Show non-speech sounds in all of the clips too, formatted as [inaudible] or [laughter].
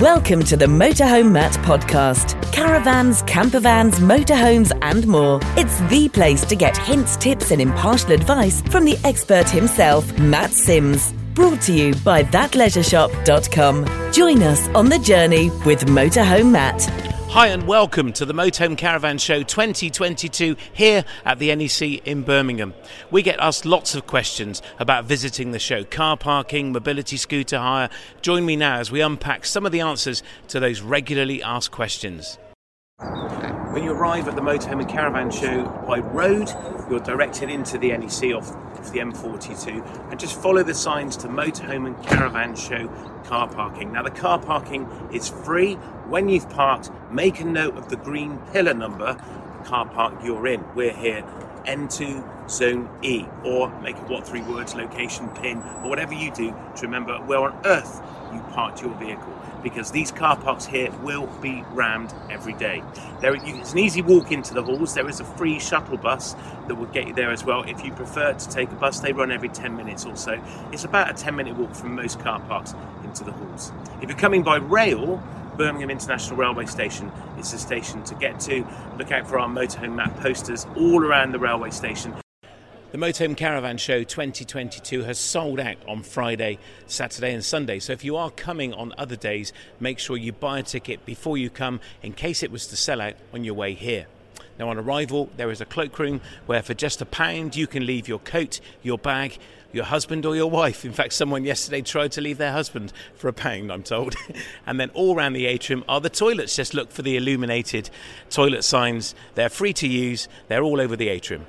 Welcome to the Motorhome Matt podcast. Caravans, campervans, motorhomes, and more. It's the place to get hints, tips, and impartial advice from the expert himself, Matt Sims. Brought to you by thatleisureshop.com. Join us on the journey with Motorhome Matt. Hi and welcome to the Motorhome Caravan Show 2022 here at the NEC in Birmingham. We get asked lots of questions about visiting the show, car parking, mobility scooter hire. Join me now as we unpack some of the answers to those regularly asked questions. When you arrive at the Motorhome and Caravan Show by road, you're directed into the NEC off, the M42 and just follow the signs to Motorhome and Caravan Show car parking. Now, the car parking is free. When you've parked, make a note of the green pillar number, car park you're in. We're here N2 Zone E, or make a what three words location pin, or whatever you do to remember where on earth you parked your vehicle because these car parks here will be rammed every day. There, it's an easy walk into the halls. There is a free shuttle bus that will get you there as well. If you prefer to take a bus, they run every 10 minutes or so. It's about a 10 minute walk from most car parks into the halls. If you're coming by rail, Birmingham International Railway Station is the station to get to. Look out for our Motorhome Matt posters all around the railway station. The Motorhome Caravan Show 2022 has sold out on Friday, Saturday, and Sunday. So if you are coming on other days, make sure you buy a ticket before you come in case it was to sell out on your way here. Now, on arrival, there is a cloakroom where for just a pound you can leave your coat, your bag, your husband, or your wife. In fact, someone yesterday tried to leave their husband for a pound, I'm told. [laughs] and then all around the atrium are the toilets. Just look for the illuminated toilet signs. They're free to use, they're all over the atrium.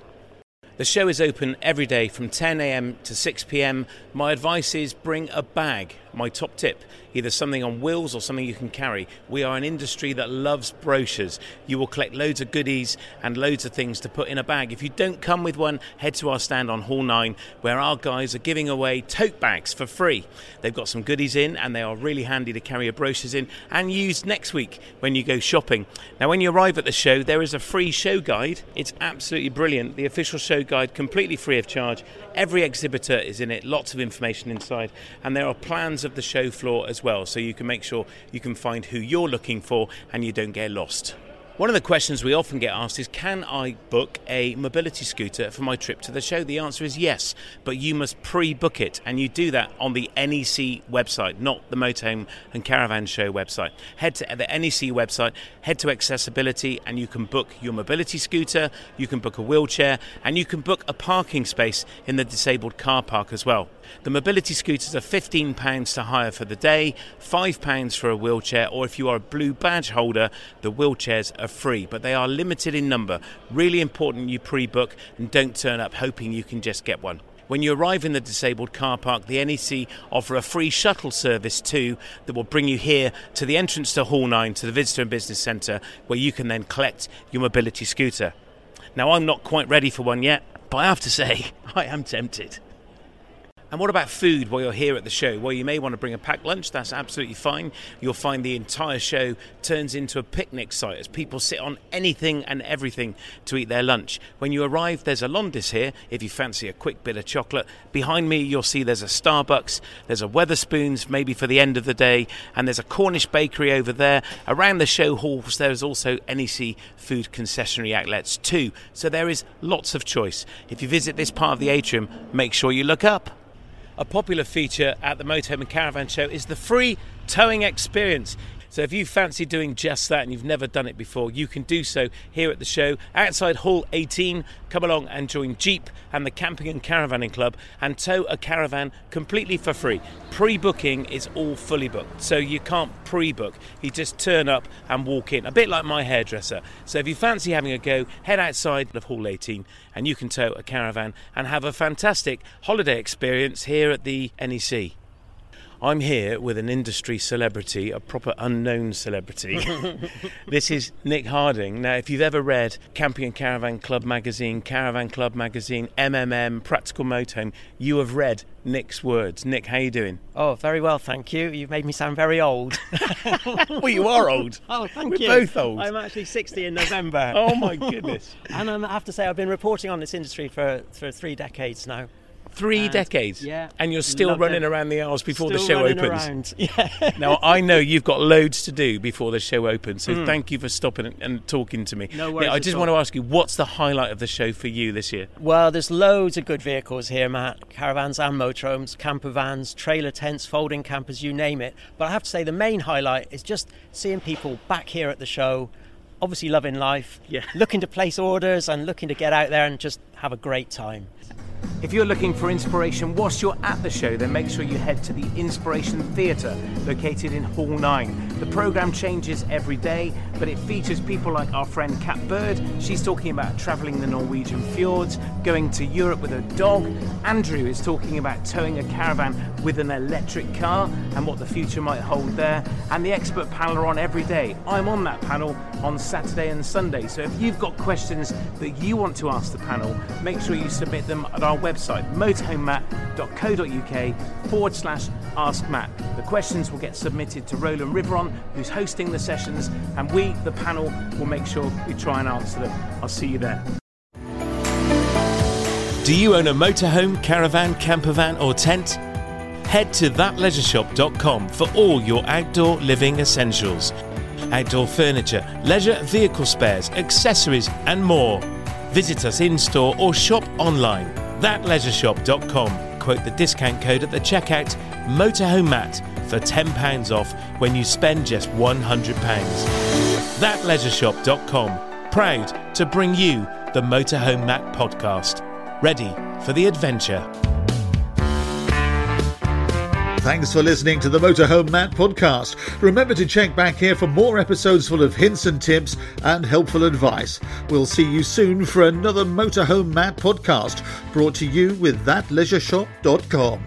The show is open every day from 10am to 6pm. My advice is bring a bag. My top tip either something on wheels or something you can carry. We are an industry that loves brochures. You will collect loads of goodies and loads of things to put in a bag. If you don't come with one, head to our stand on Hall 9 where our guys are giving away tote bags for free. They've got some goodies in and they are really handy to carry your brochures in and use next week when you go shopping. Now, when you arrive at the show, there is a free show guide. It's absolutely brilliant. The official show guide, completely free of charge. Every exhibitor is in it, lots of information inside, and there are plans of the show floor as well, so you can make sure you can find who you're looking for and you don't get lost. One of the questions we often get asked is Can I book a mobility scooter for my trip to the show? The answer is yes, but you must pre book it, and you do that on the NEC website, not the Motorhome and Caravan Show website. Head to the NEC website, head to accessibility, and you can book your mobility scooter, you can book a wheelchair, and you can book a parking space in the disabled car park as well. The mobility scooters are £15 to hire for the day, £5 for a wheelchair, or if you are a blue badge holder, the wheelchairs are free, but they are limited in number. Really important you pre book and don't turn up hoping you can just get one. When you arrive in the disabled car park, the NEC offer a free shuttle service too that will bring you here to the entrance to Hall 9 to the Visitor and Business Centre where you can then collect your mobility scooter. Now, I'm not quite ready for one yet, but I have to say, [laughs] I am tempted. And what about food while you're here at the show? Well, you may want to bring a packed lunch, that's absolutely fine. You'll find the entire show turns into a picnic site as people sit on anything and everything to eat their lunch. When you arrive, there's a Londis here if you fancy a quick bit of chocolate. Behind me, you'll see there's a Starbucks, there's a Wetherspoons maybe for the end of the day, and there's a Cornish bakery over there. Around the show halls, there's also NEC food concessionary outlets too. So there is lots of choice. If you visit this part of the atrium, make sure you look up. A popular feature at the Motorhome and Caravan Show is the free towing experience. So if you fancy doing just that and you've never done it before, you can do so here at the show outside Hall 18. Come along and join Jeep and the Camping and Caravanning Club and tow a caravan completely for free. Pre-booking is all fully booked, so you can't pre-book. You just turn up and walk in, a bit like my hairdresser. So if you fancy having a go, head outside of Hall 18 and you can tow a caravan and have a fantastic holiday experience here at the NEC. I'm here with an industry celebrity, a proper unknown celebrity. [laughs] this is Nick Harding. Now, if you've ever read Camping and Caravan Club magazine, Caravan Club magazine, MMM, Practical Motorhome, you have read Nick's words. Nick, how you doing? Oh, very well, thank you. You've made me sound very old. [laughs] well, you are old. [laughs] oh, thank you. We're both old. I'm actually 60 in November. oh my goodness. and um, I have to say, I've been reporting on this industry for, for three decades now. Three And, decades. yeah, And you're still running around the aisles before the show opens. around. [laughs] Yeah. Now I know you've got loads to do before the show opens, so hmm. thank you for stopping and- and talking to me. No Now, worries I at just all. want to ask you, what's the highlight of the show for you this year? Well, there's loads of good vehicles here, Matt. Caravans and motorhomes, camper vans, trailer tents, folding campers, you name it. But I have to say, the main highlight is just seeing people back here at the show, obviously loving life, Yeah. looking to place orders and looking to get out there and just have a great time. If you're looking for inspiration whilst you're at the show, then make sure you head to the Inspiration Theatre, located in Hall 9. The programme changes every day, but it features people like our friend Kat Bird. She's talking about travelling the Norwegian fjords, going to Europe with her dog. Andrew is talking about towing a caravan with an electric car and what the future might hold there. And the expert panel are on every day. I'm on that panel on Saturday and Sunday. So if you've got questions that you want to ask the panel, make sure you submit them at our website, motorhomematt.co.uk forward slash ask Matt. The questions will get submitted to Roland Riveron, who's hosting the sessions, and we, the panel, will make sure we try and answer them. I'll see you there. Do you own a motorhome, caravan, campervan, or tent? Head to thatleisureshop.com for all your outdoor living essentials. Outdoor furniture, leisure vehicle spares, accessories, and more. Visit us in store or shop online. Thatleisureshop.com. Quote the discount code at the checkout Motorhome Matt for £10 off when you spend just £100. Thatleisureshop.com. Proud to bring you the Motorhome Matt podcast. Ready for the adventure. Thanks for listening to the Motorhome Matt podcast. Remember to check back here for more episodes full of hints and tips and helpful advice. We'll see you soon for another Motorhome Matt podcast brought to you with thatleisureshop.com.